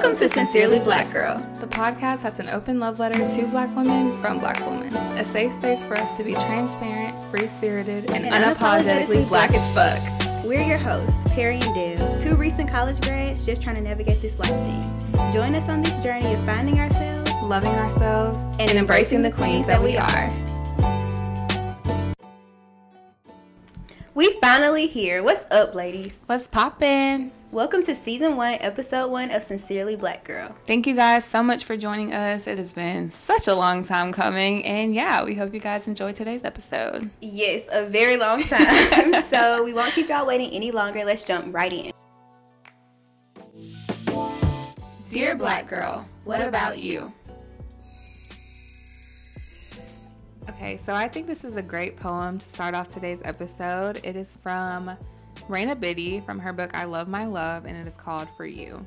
Welcome to Sincerely Black Girl. The podcast that's an open love letter to black women from black women. A safe space for us to be transparent, free spirited, and, And unapologetically black as fuck. We're your hosts, Perry and Dill, two recent college grads just trying to navigate this life thing. Join us on this journey of finding ourselves Loving ourselves and, embracing the queens that we are. Finally here. What's up, ladies? What's poppin'? Welcome to season one, episode one of Sincerely Black Girl. Thank you guys so much for joining us. It has been such a long time coming, and yeah, we hope you guys enjoyed today's episode. Yes, a very long time. so we won't keep y'all waiting any longer. Let's jump right in. Dear Black Girl, what about you? Okay, so I think this is a great poem to start off today's episode. It is from Raina Biddy from her book I Love My Love, and it is called For You.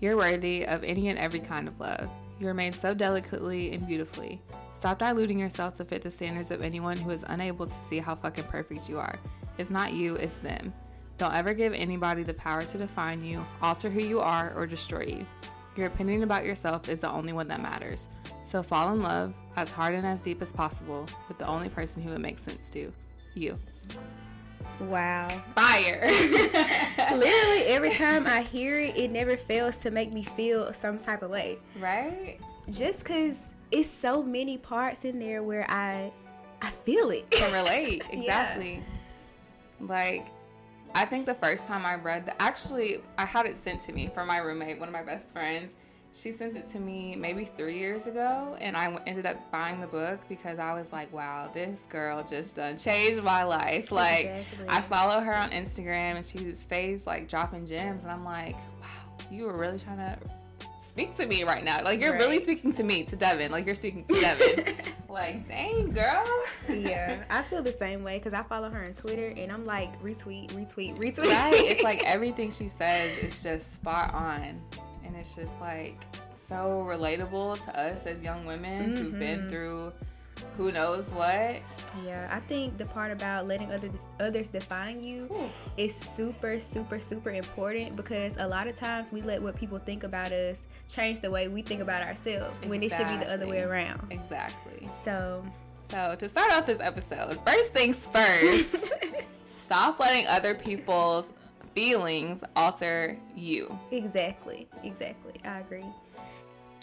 You're worthy of any and every kind of love. You are made so delicately and beautifully. Stop diluting yourself to fit the standards of anyone who is unable to see how fucking perfect you are. It's not you, it's them. Don't ever give anybody the power to define you, alter who you are, or destroy you. Your opinion about yourself is the only one that matters. So fall in love as hard and as deep as possible with the only person who it makes sense to you. Wow. Fire! Literally every time I hear it, it never fails to make me feel some type of way. right? Just cause it's so many parts in there where I I feel it. Can relate. Yeah. Exactly. Like, I think the first time I read that, actually, I had it sent to me from my roommate, one of my best friends. She sent it to me maybe three years ago, and I ended up buying the book because I was like, wow, this girl just done changed my life. Like, Exactly. I follow her on Instagram, and she stays like dropping gems, and I'm like, wow, you were really trying to speak to me right now. Like, you're really speaking to me, to Devin. Like, you're speaking to Devin. like, dang, girl. yeah, I feel the same way because I follow her on Twitter and I'm like retweet, retweet, retweet. right it's like everything she says is just spot on and it's just like so relatable to us as young women who've been Mhm. through who knows what yeah. I think the part about letting others others define you is super, super, super important because a lot of times we let what people think about us change the way we think about ourselves when it should be the other way around. exactly So so to start off this episode first things first stop letting other people's feelings alter you Exactly. Exactly. I agree.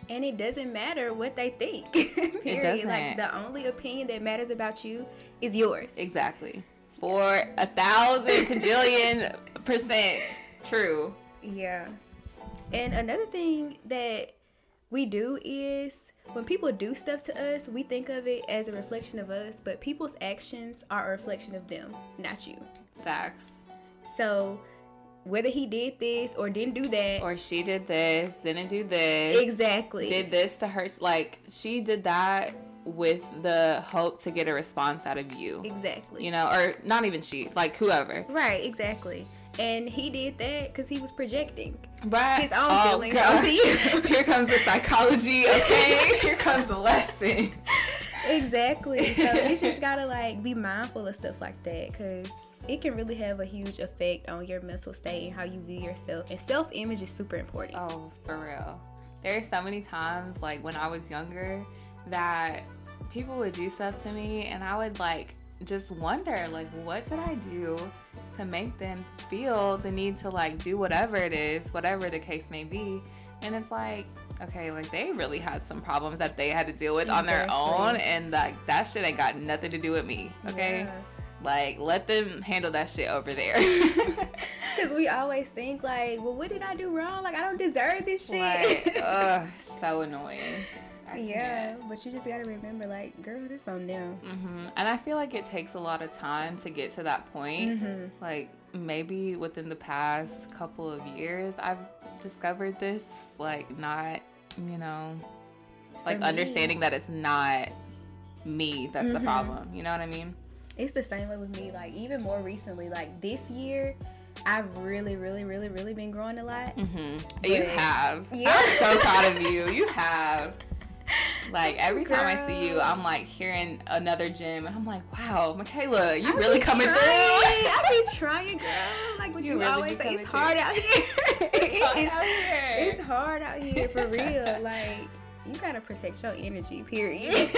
And it doesn't matter what they think. Period. Like the only opinion that matters about you is yours. exactly for a thousand cajillion percent true Yeah. And another thing that we do is when people do stuff to us, we think of it as a reflection of us, but people's actions are a reflection of them, not you. facts So whether he did this or didn't do that, or she did this, didn't do this, exactly. did this to her. Like she did that with the hope to get a response out of you, exactly. you know, or not even she, like whoever. Right, exactly. And he did that because he was projecting. Right. His own oh, feelings onto you. Here comes the psychology. Okay. Here comes the lesson. Exactly. So you just gotta like be mindful of stuff like that because it can really have a huge effect on your mental state and how you view yourself. And self image is super important. Oh, for real. There are so many times, like when I was younger, that people would do stuff to me, and I would like just wonder, like, what did I do to make them feel the need to like do whatever it is, whatever the case may be? And it's like, okay, like they really had some problems that they had to deal with on their own, and like that shit ain't got nothing to do with me. Okay. Yeah. Like, let them handle that shit over there. Because we always think like, well, what did I do wrong? Like I don't deserve this shit. like, ugh, so annoying. I yeah, can't. but you just gotta remember, like, girl, this on them. Mm-hmm. And I feel like it takes a lot of time to get to that point. Mhm. Like maybe within the past couple of years, I've discovered this. Like not, you know, like understanding that it's not me that's the Mhm. problem. You know what I mean? It's the same way with me. Like even more recently, like this year, I've really, really, really, really been growing a lot. hmm You have. Yeah. I'm so proud of you. You have. Like every time I see you, I'm like hearing another gym, and I'm like, wow, Michaela, you I really coming trying. through. I be trying, girl. Like what you, you really always say, it's hard out here. it's, hard out here. It's hard out here for real. Like you gotta protect your energy. Period.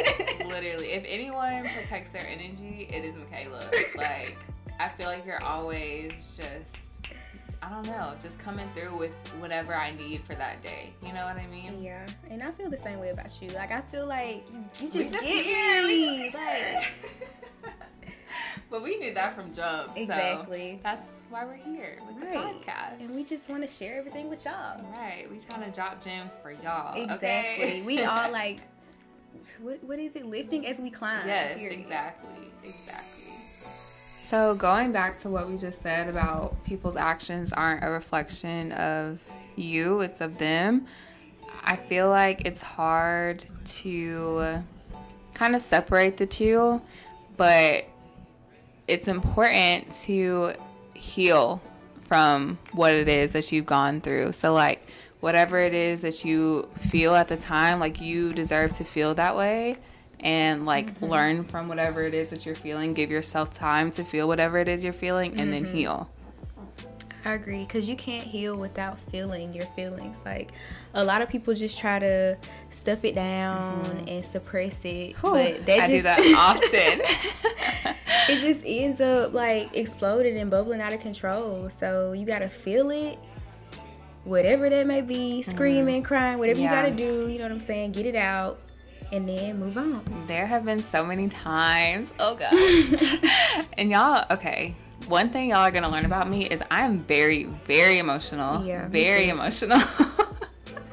Literally, if anyone protects their energy, it is Michaela. Like I feel like you're always just I don't know, just coming through with whatever I need for that day. You know what I mean? Yeah, and I feel the same way about you. Like I feel like you, just, just get me. Like. but we knew that from jump. Exactly. So that's why we're here with right. the podcast. And we just want to share everything with y'all. Right. We trying to drop gems for y'all. Exactly. Okay? we all like what what is it? Lifting as we climb. Yes, period. exactly. Exactly. So, going back to what we just said about people's actions aren't a reflection of you, it's of them. I feel like it's hard to kind of separate the two, but it's important to heal from what it is that you've gone through. So, like, whatever it is that you feel at the time, like, you deserve to feel that way and like mm-hmm. learn from whatever it is that you're feeling. Give yourself time to feel whatever it is you're feeling and mm-hmm. then heal. I agree because you can't heal without feeling your feelings. Like a lot of people just try to stuff it down mm-hmm. and suppress it, Whew, but that I just, do that often. it just ends up like exploding and bubbling out of control. So you gotta feel it, whatever that may be, screaming, mm-hmm. crying, whatever yeah. you gotta do. You know what I'm saying? Get it out and then move on. There have been so many times. Oh gosh. and y'all, okay. One thing y'all are gonna learn about me is I'm very, very emotional. Yeah. Very emotional.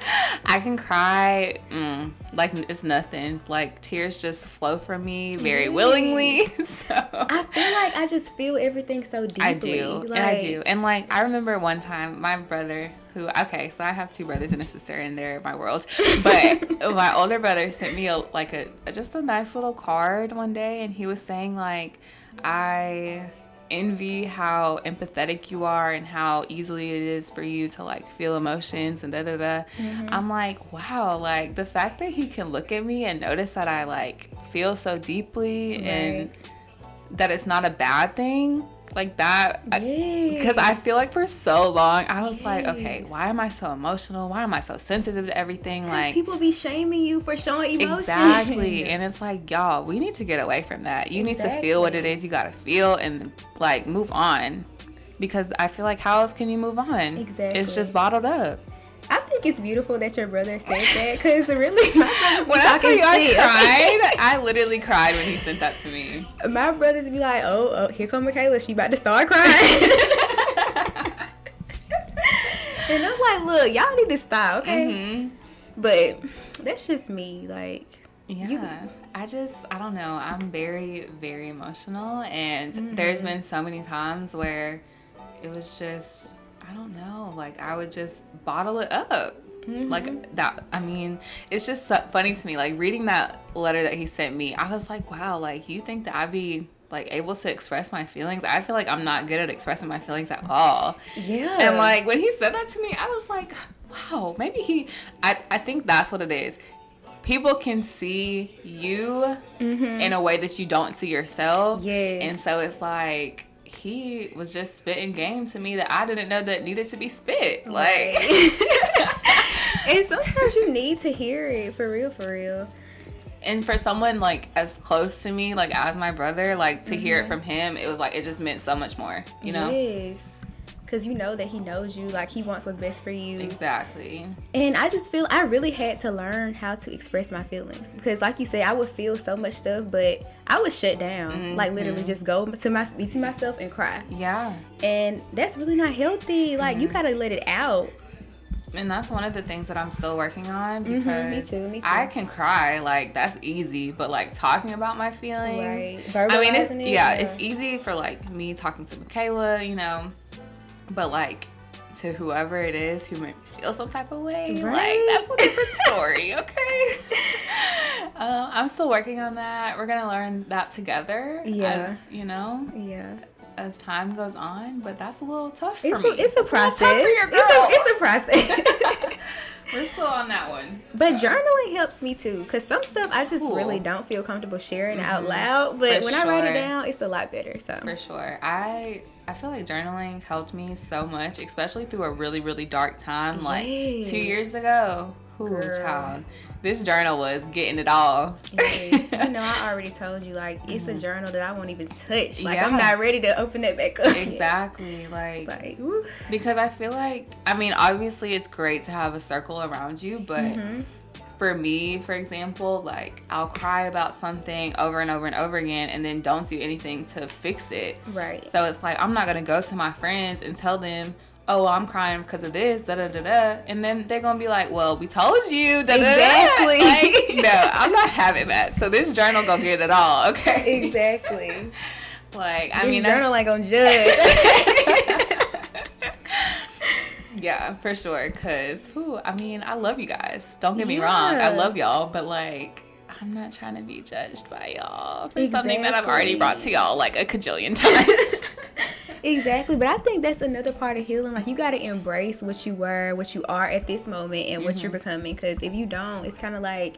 I can cry mm, like it's nothing. Like tears just flow from me very willingly. So I feel like I just feel everything so deeply. I do, like, and I do. And like I remember one time, my brother, who okay, so I have two brothers and a sister, and they're my world. But my older brother sent me a like a just a nice little card one day, and he was saying like I envy how empathetic you are and how easily it is for you to like feel emotions and da da da. Mm-hmm. I'm like, wow, like the fact that he can look at me and notice that I like feel so deeply right. and that it's not a bad thing like that because I, I, feel like for so long I was yes. like, okay, why am I so emotional? Why am I so sensitive to everything? Like people be shaming you for showing emotion. Exactly, and it's like y'all, we need to get away from that. You exactly. need to feel what it is you gotta feel and like move on because I feel like how else can you move on? Exactly, it's just bottled up. Think it's beautiful that your brother said that because really, when I tell you I cried, I literally cried when he sent that to me. My brothers be like, "Oh, oh here come Michaela, she about to start crying." and I'm like, "Look, y'all need to stop, okay?" Mm-hmm. But that's just me, like. Yeah, you, I just I don't know. I'm very very emotional, and mm-hmm. there's been so many times where it was just I don't know. Like I would just bottle it up. Mm-hmm. Like that. I mean, it's just so funny to me. Like reading that letter that he sent me, I was like, wow. Like you think that I'd be like able to express my feelings? I feel like I'm not good at expressing my feelings at all. Yeah. And like when he said that to me, I was like, wow. Maybe he. I I think that's what it is people can see you mm-hmm. in a way that you don't see yourself. Yes. And so it's like he was just spitting game to me that I didn't know that needed to be spit. Like, and sometimes you need to hear it for real, for real. And for someone like as close to me, like as my brother, like to mm-hmm. hear it mm-hmm. from him, it was like it just meant so much more. You know? Yes because you know that he knows you like he wants what's best for you. Exactly. And i just feel i really had to learn how to express my feelings. Because like you say i would feel so much stuff but i would shut down. Mm-hmm. like literally just go to my to myself and cry. Yeah. And that's really not healthy. Like mm-hmm. you gotta let it out. And that's one of the things that I'm still working on because mm-hmm, me too, me too. I can cry, like that's easy, but like talking about my feelings, right. I mean, it's, it, yeah, yeah, it's easy for like me talking to Michaela, you know, but like to whoever it is who may feel some type of way, right? like that's a different story, okay? uh, I'm still working on that. We're gonna learn that together. Yeah, as, you know. Yeah. as time goes on, but that's a little tough for It's me. a, it's a process. tough for your It's a, it's a process. We're still on that one. but journaling helps me too, cause some stuff I just Cool. really don't feel comfortable sharing out Mhm. loud. But For when I write it down, it's a lot better. So For sure. I I feel like journaling helped me so much, especially through a really, really dark time. Like two years ago. Girl. child. This journal was getting it all. Yes. you know, I already told you, like, it's a journal that I won't even touch. Like, I'm Mm-hmm. Not ready to open it back up. exactly. Like Like, because I feel like I mean, obviously it's great to have a circle around you, but Mhm. For me, for example, like I'll cry about something over and over and over again and then don't do anything to fix it. right. So it's like I'm not gonna go to my friends and tell them, "Oh, well, I'm crying because of this," da da da da, and then they're gonna be like, "Well, we told you." Da, da, da. Exactly. Like, no, I'm not having that. So this journal gonna get it all, okay? Exactly. Like I this mean, I- journal ain't gonna judge. yeah, for sure. Cause who? I mean, I love you guys. Don't get me wrong. I love y'all, but like. I'm not trying to be judged by y'all for something that I've already brought to y'all like a cajillion times. exactly. But I think that's another part of healing. Like, you gotta embrace what you were, what you are at this moment, and what you're Mm-hmm. becoming. Because if you don't, it's kind of like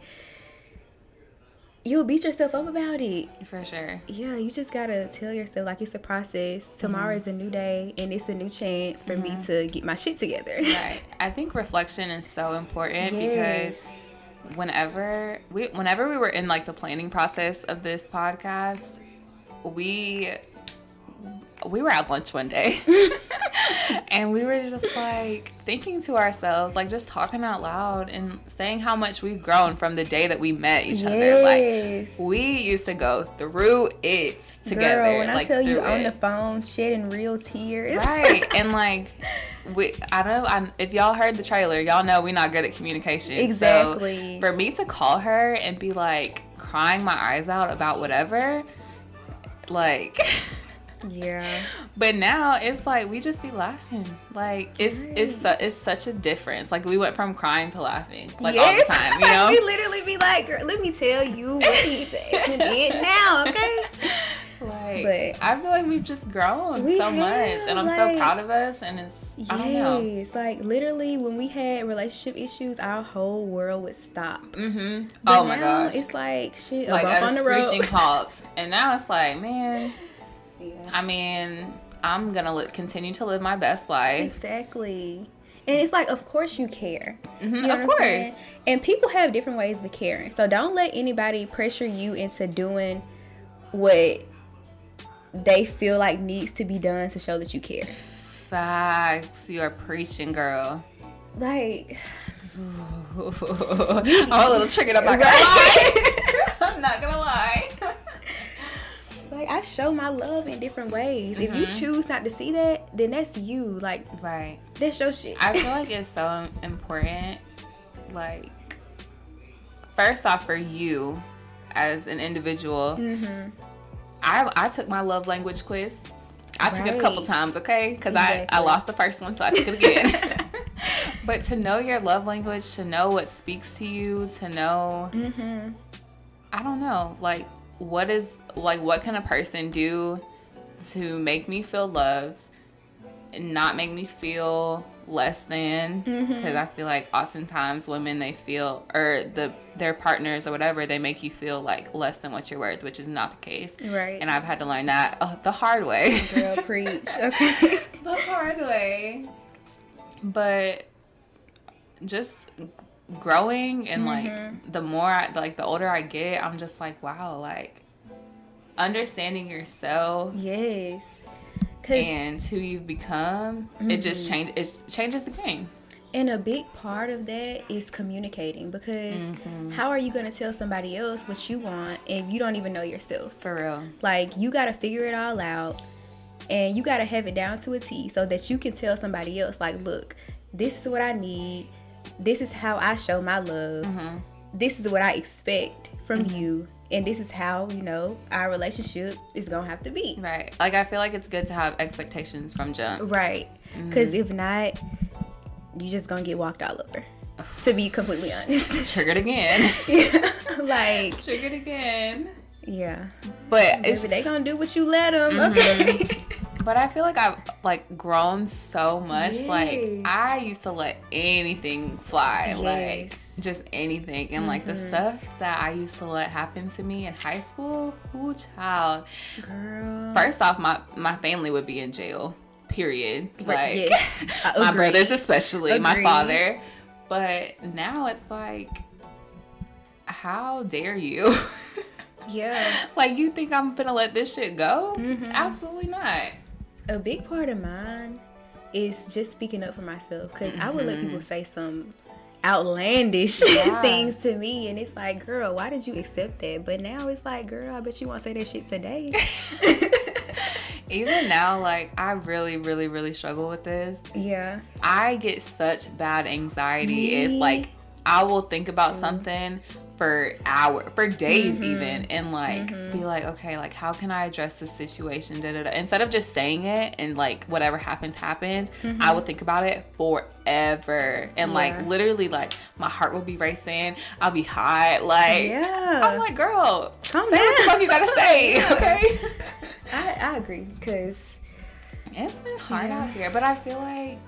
you'll beat yourself up about it. for sure. Yeah, you just gotta tell yourself like it's a process. Tomorrow Mm-hmm. is a new day, and it's a new chance for me to get my shit together. Right. I think reflection is so important Yes. because whenever we whenever we were in like the planning process of this podcast, we we were at lunch one day and we were just like thinking to ourselves, like just talking out loud and saying how much we've grown from the day that we met each other. Like we used to go through it together. Girl, when I tell you on it. the phone, shedding real tears. right and like we i don't know I, if y'all heard the trailer y'all know we're not good at communication Exactly. so for me to call her and be like crying my eyes out about whatever like yeah. but now it's like we just be laughing like it's it's su- it's such a difference like we went from crying to laughing like all the time you know we literally be like, girl, let me tell you what he it now, okay? like But- i feel like we've just grown We so much and i'm like- so proud of us and it's i don't know Yes, like literally when we had relationship issues, our whole world would stop. mm-hmm But oh my gosh It's like shit, like at on the road. halt. And now it's like, man, Yeah. I mean, I'm gonna continue to live my best life. Exactly. And it's like, of course you care. Mhm, You know of course. saying? And people have different ways of caring. So don't let anybody pressure you into doing what they feel like needs to be done to show that you care. Facts, you are preaching, girl. Like, I'm a little triggered. I'm not gonna lie. I'm not gonna lie. Like I show my love in different ways. If you Mhm. choose not to see that, then that's you. Like Right. that's your shit. I feel like it's so important. Like, first off, for you as an individual, mm-hmm. I I took my love language quiz. I took it a couple times, okay? Because I, I lost the first one, so I took it again. but to know your love language, to know what speaks to you, to know, Mm-hmm. I don't know, like what is like what can a person do to make me feel loved and not make me feel less than because Mhm. I feel like oftentimes women they feel or the their partners or whatever they make you feel like less than what you're worth, which is not the case. Right. And I've had to learn that uh, the hard way. Girl, preach. Okay. the hard way. But just growing and like the more I, like the older I get, I'm just like wow, like understanding yourself yes. And who you've become, it just Mhm. change it changes the game. And a big part of that is communicating because Mm-hmm. how are you going to tell somebody else what you want if you don't even know yourself? For real. Like, you got to figure it all out and you got to have it down to a T so that you can tell somebody else, like, look, this is what I need. This is how I show my love. Mm-hmm. This is what I expect from you. And this is how, you know, our relationship is going to have to be. Right. Like I feel like it's good to have expectations from jump. Right. Because if not, you're just going to get walked all over. To be completely honest. Triggered again. yeah. Like, Triggered again. yeah. But Baby, they gonna do what you let them. Mhm. Okay. But I feel like I've like grown so much. Like I used to let anything fly, like just anything, and like the stuff that I used to let happen to me in high school. Who child? Girl. First off, my my family would be in jail. Period. Like yes. My brothers, especially my father. But now it's like, how dare you? Yeah. like you think I'm gonna let this shit go? Mhm. Absolutely not. A big part of mine is just speaking up for myself because I would let people mm-hmm. say some outlandish Yeah. things to me, and it's like, girl, why did you accept that? But now it's like, girl, I bet you won't say that shit today. Even now, like I really, really, really struggle with this. yeah. I get such bad anxiety if like I will think about something for hour for days Mm-hmm. even and like mm-hmm. be like okay like how can i address this situation da, da, da. instead of just saying it and like whatever happens happens i mm-hmm. would think about it forever and Yeah. like literally like my heart will be racing i'll be hot like Yeah. i'm like girl Calm say what the fuck you gotta say Yeah. okay I, I agree because it's been hard Yeah. out here but i feel like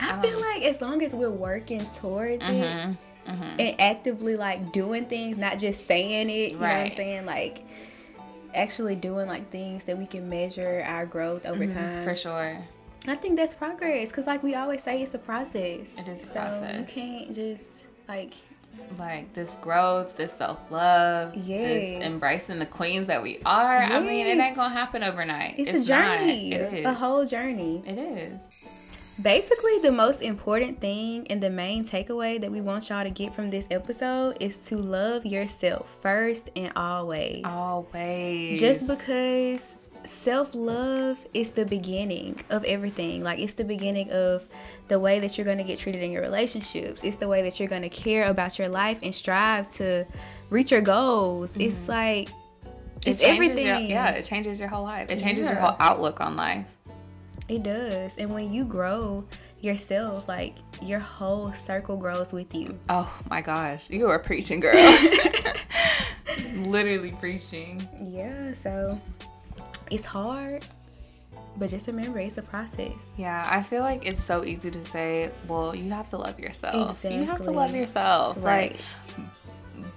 I I feel like as long as we're working towards it mm-hmm. Mhm, mhm. and actively like doing things, not just saying it, you know what I'm saying? Like actually doing like things that we can measure our growth over time. Mm-hmm, for sure I think that's progress because, like we always say, it's a process. It is a so process. you can't just like like this growth, this self love, Yes. this embracing the queens that we are. I mean, it ain't gonna happen overnight. it's, It's, a journey, It is. a whole journey. It is. Basically, the most important thing and the main takeaway that we want y'all to get from this episode is to love yourself first and always. Always. Just because self love is the beginning of everything. Like, it's the beginning of the way that you're going to get treated in your relationships. It's the way that you're going to care about your life and strive to reach your goals. It's mm-hmm. like, it's changes everything. Your, yeah, it changes your whole life. It changes your whole outlook on life. It does. And when you grow yourself, like, your whole circle grows with you. Oh my gosh, you are preaching, girl. Literally preaching. Yeah, so it's hard. But just remember, it's a process. Yeah, I feel like it's so easy to say, well, you have to love yourself. You have to love yourself. Right. Like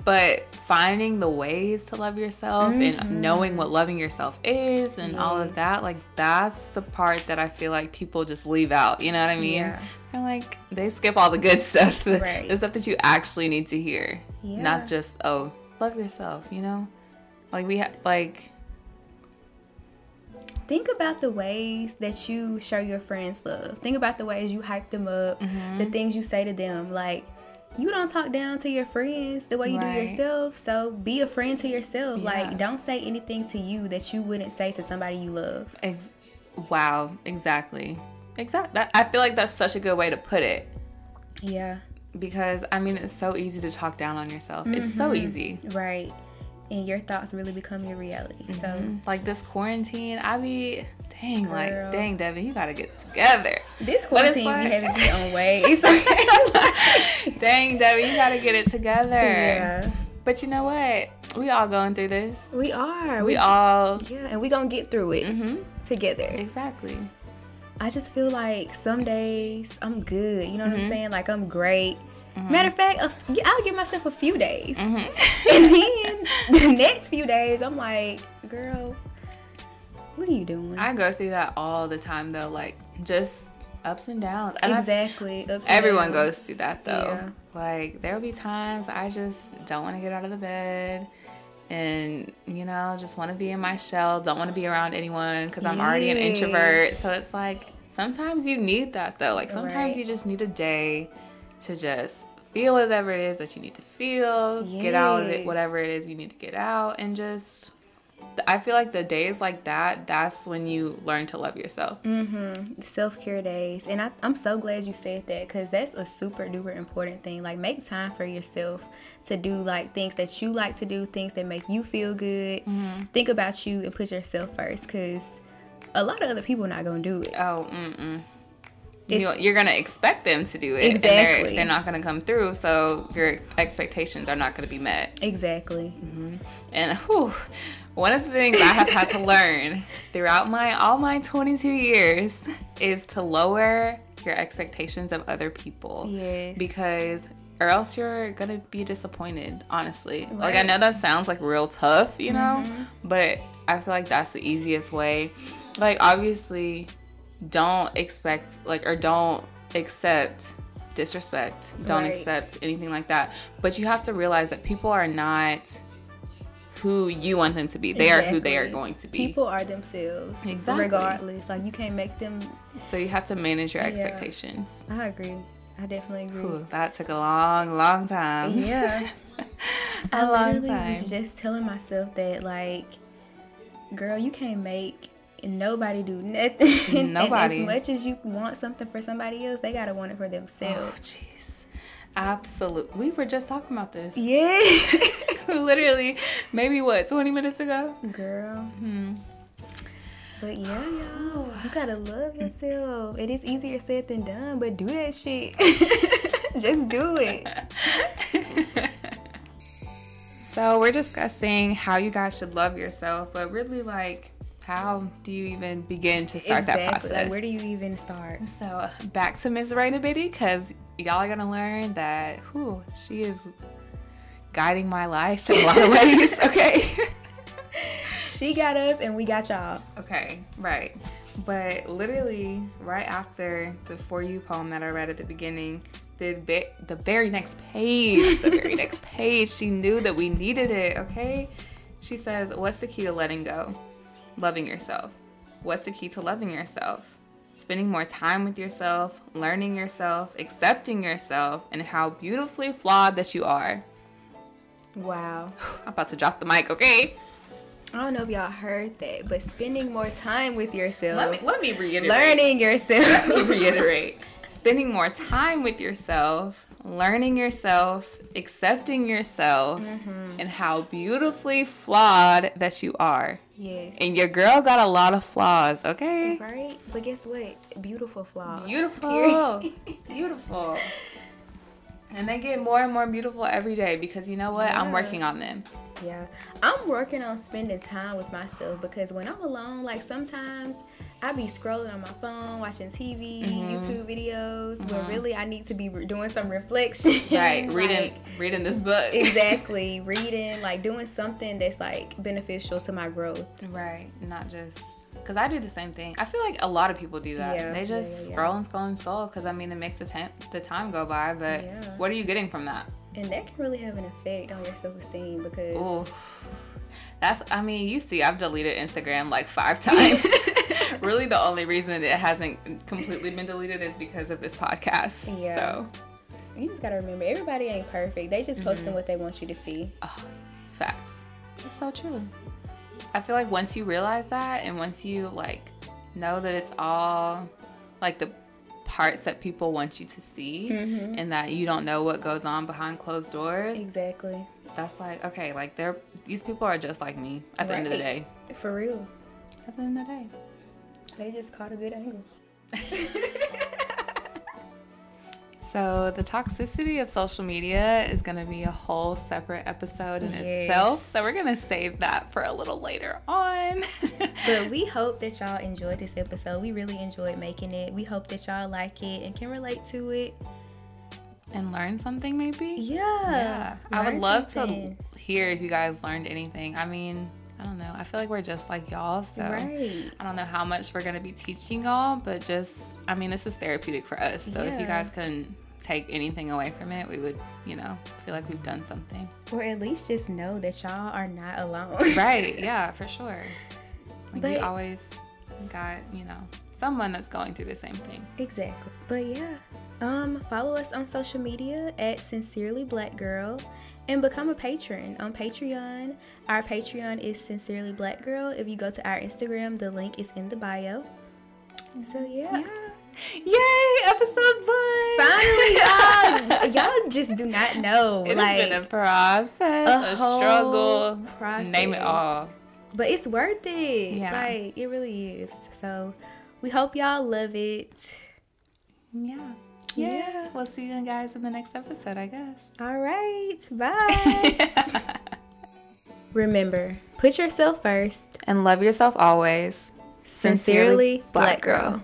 but finding the ways to love yourself Mm-hmm. and knowing what loving yourself is and all of that, like that's the part that I feel like people just leave out. You know what I mean? Yeah. They're like they skip all the good stuff, the, Right. the stuff that you actually need to hear, Yeah. not just oh love yourself. You know, like we have like Think about the ways that you show your friends love. Think about the ways you hype them up, Mm-hmm. the things you say to them. Like, you don't talk down to your friends the way you Right. do yourself. So be a friend to yourself. Yeah. Like, don't say anything to you that you wouldn't say to somebody you love. Ex- wow, exactly. Exactly. I feel like that's such a good way to put it Yeah. because I mean it's so easy to talk down on yourself. It's so Mm-hmm. easy. Right. And your thoughts really become your reality. So Like this quarantine, I be dang Girl. like dang Devin, you gotta get together. this quarantine like- be having me on waves. dang Devin, you gotta get it together. yeah. But you know what? We all going through this. We are. We all Yeah, and we gonna get through it Mhm. together. exactly. I just feel like some days I'm good. You know what Mm-hmm. I'm saying? Like I'm great. Matter of fact, a- I'll give myself a few days, Mhm. and then the next few days I'm like, girl, what are you doing? I go through that all the time though, like just ups and downs. And exactly. and Everyone downs. goes through that though. Yeah. Like there'll be times I just don't want to get out of the bed and you know, just want to be in my shell, don't want to be around anyone cuz I'm already an introvert. So it's like sometimes you need that though. Like sometimes Right. you just need a day to just feel whatever it is that you need to feel, get out of it whatever it is you need to get out and just I feel like the days like that, that's when you learn to love yourself. Mm-hmm. Self care days, and I, I'm so glad you said that because that's a super duper important thing. Like, make time for yourself to do like things that you like to do, things that make you feel good. Mm-hmm. Think about you and put yourself first because a lot of other people are not gonna do it. Oh, mm-mm. You, you're gonna expect them to do it, exactly. and they're, they're not gonna come through. So your expectations are not gonna be met. Exactly. Mm-hmm. And whew, one of the things I have had to learn throughout my all my 22 years is to lower your expectations of other people. Yes. Because or else you're gonna be disappointed honestly right. like i know that sounds like real tough you know mm-hmm. but i feel like that's the easiest way like obviously don't expect like or don't accept disrespect don't right. accept anything like that but you have to realize that people are not who you want them to be. They exactly. are who they are going to be. People are themselves. Exactly. Regardless. Like you can't make them So you have to manage your expectations. Yeah, I agree. I definitely agree. Ooh, that took a long, long time. Yeah. a I long time. was just telling myself that like girl, you can't make nobody do nothing. Nobody. as much as you want something for somebody else, they gotta want it for themselves. Oh, jeez. Absolutely. We were just talking about this. Yeah. Literally, maybe what, 20 minutes ago? Girl. Hmm. But yeah, y'all, you gotta love yourself. It is easier said than done, but do that shit. Just do it. so, we're discussing how you guys should love yourself, but really, like, how do you even begin to start exactly. that process? Like, where do you even start? So, back to Ms. Raina Biddy, because y'all are gonna learn that whew, she is guiding my life in a lot of ways. Okay. she got us and we got y'all. Okay, right. But literally, right after the For You poem that I read at the beginning, the, the very next page, the very next page, she knew that we needed it, okay? She says, What's the key to letting go? Loving yourself. What's the key to loving yourself? spending more time with yourself, learning yourself, accepting yourself, and how beautifully flawed that you are. Wow. I'm about to drop the mic, okay? I don't know if y'all heard that, but spending more time with yourself. Let me let me reiterate. Learning yourself. let me reiterate. spending more time with yourself, learning yourself, accepting yourself, mm-hmm. and how beautifully flawed that you are. Yes. And your girl got a lot of flaws, okay? Right. But guess what? Beautiful flaws. Beautiful. beautiful. And they get more and more beautiful every day because you know what? Yeah. I'm working on them. Yeah. I'm working on spending time with myself because when I'm alone, like sometimes I be scrolling on my phone, watching TV, mm-hmm. YouTube videos, mm-hmm. when really I need to be re- doing some reflection. Right, reading like, reading this book. exactly, reading, like doing something that's like beneficial to my growth. Right, not just because I do the same thing. I feel like a lot of people do that. Yeah, they just yeah, yeah, scroll and scroll and scroll because I mean it makes the time the time go by. But what are you getting from that? And that can really have an effect on your self esteem because. Ooh. That's I mean, you see I've deleted Instagram like five times. really the only reason it hasn't completely been deleted is because of this podcast. Yeah. So you just gotta remember everybody ain't perfect. They just posting mm-hmm. what they want you to see. Oh, facts. It's so true. I feel like once you realize that and once you like know that it's all like the parts that people want you to see mm-hmm. and that you don't know what goes on behind closed doors. Exactly. That's like okay, like they're these people are just like me at the right. end of the day. For real. At the end of the day. They just caught a good angle. so, the toxicity of social media is going to be a whole separate episode in yes. itself. So, we're going to save that for a little later on. but we hope that y'all enjoyed this episode. We really enjoyed making it. We hope that y'all like it and can relate to it. And learn something, maybe? Yeah. Yeah. I would love something. to hear if you guys learned anything. I mean, I don't know. I feel like we're just like y'all. So right. I don't know how much we're going to be teaching y'all, but just, I mean, this is therapeutic for us. So yeah. if you guys can take anything away from it, we would, you know, feel like we've done something. Or at least just know that y'all are not alone. right. Yeah, for sure. Like but, we always got, you know, someone that's going through the same thing. Exactly. But yeah. Um, follow us on social media at Sincerely Black Girl and become a patron on Patreon. Our Patreon is Sincerely Black Girl. If you go to our Instagram, the link is in the bio. So yeah. yeah. Yay, episode one! Finally, y'all, y'all just do not know. It like, has been a process, a, a struggle, process. name it all. But it's worth it. Yeah. Like, it really is. So, we hope y'all love it. Yeah. Yeah. We'll see you guys in the next episode, I guess. All right. Bye. Remember, put yourself first. and love yourself always. Sincerely, Black Girl.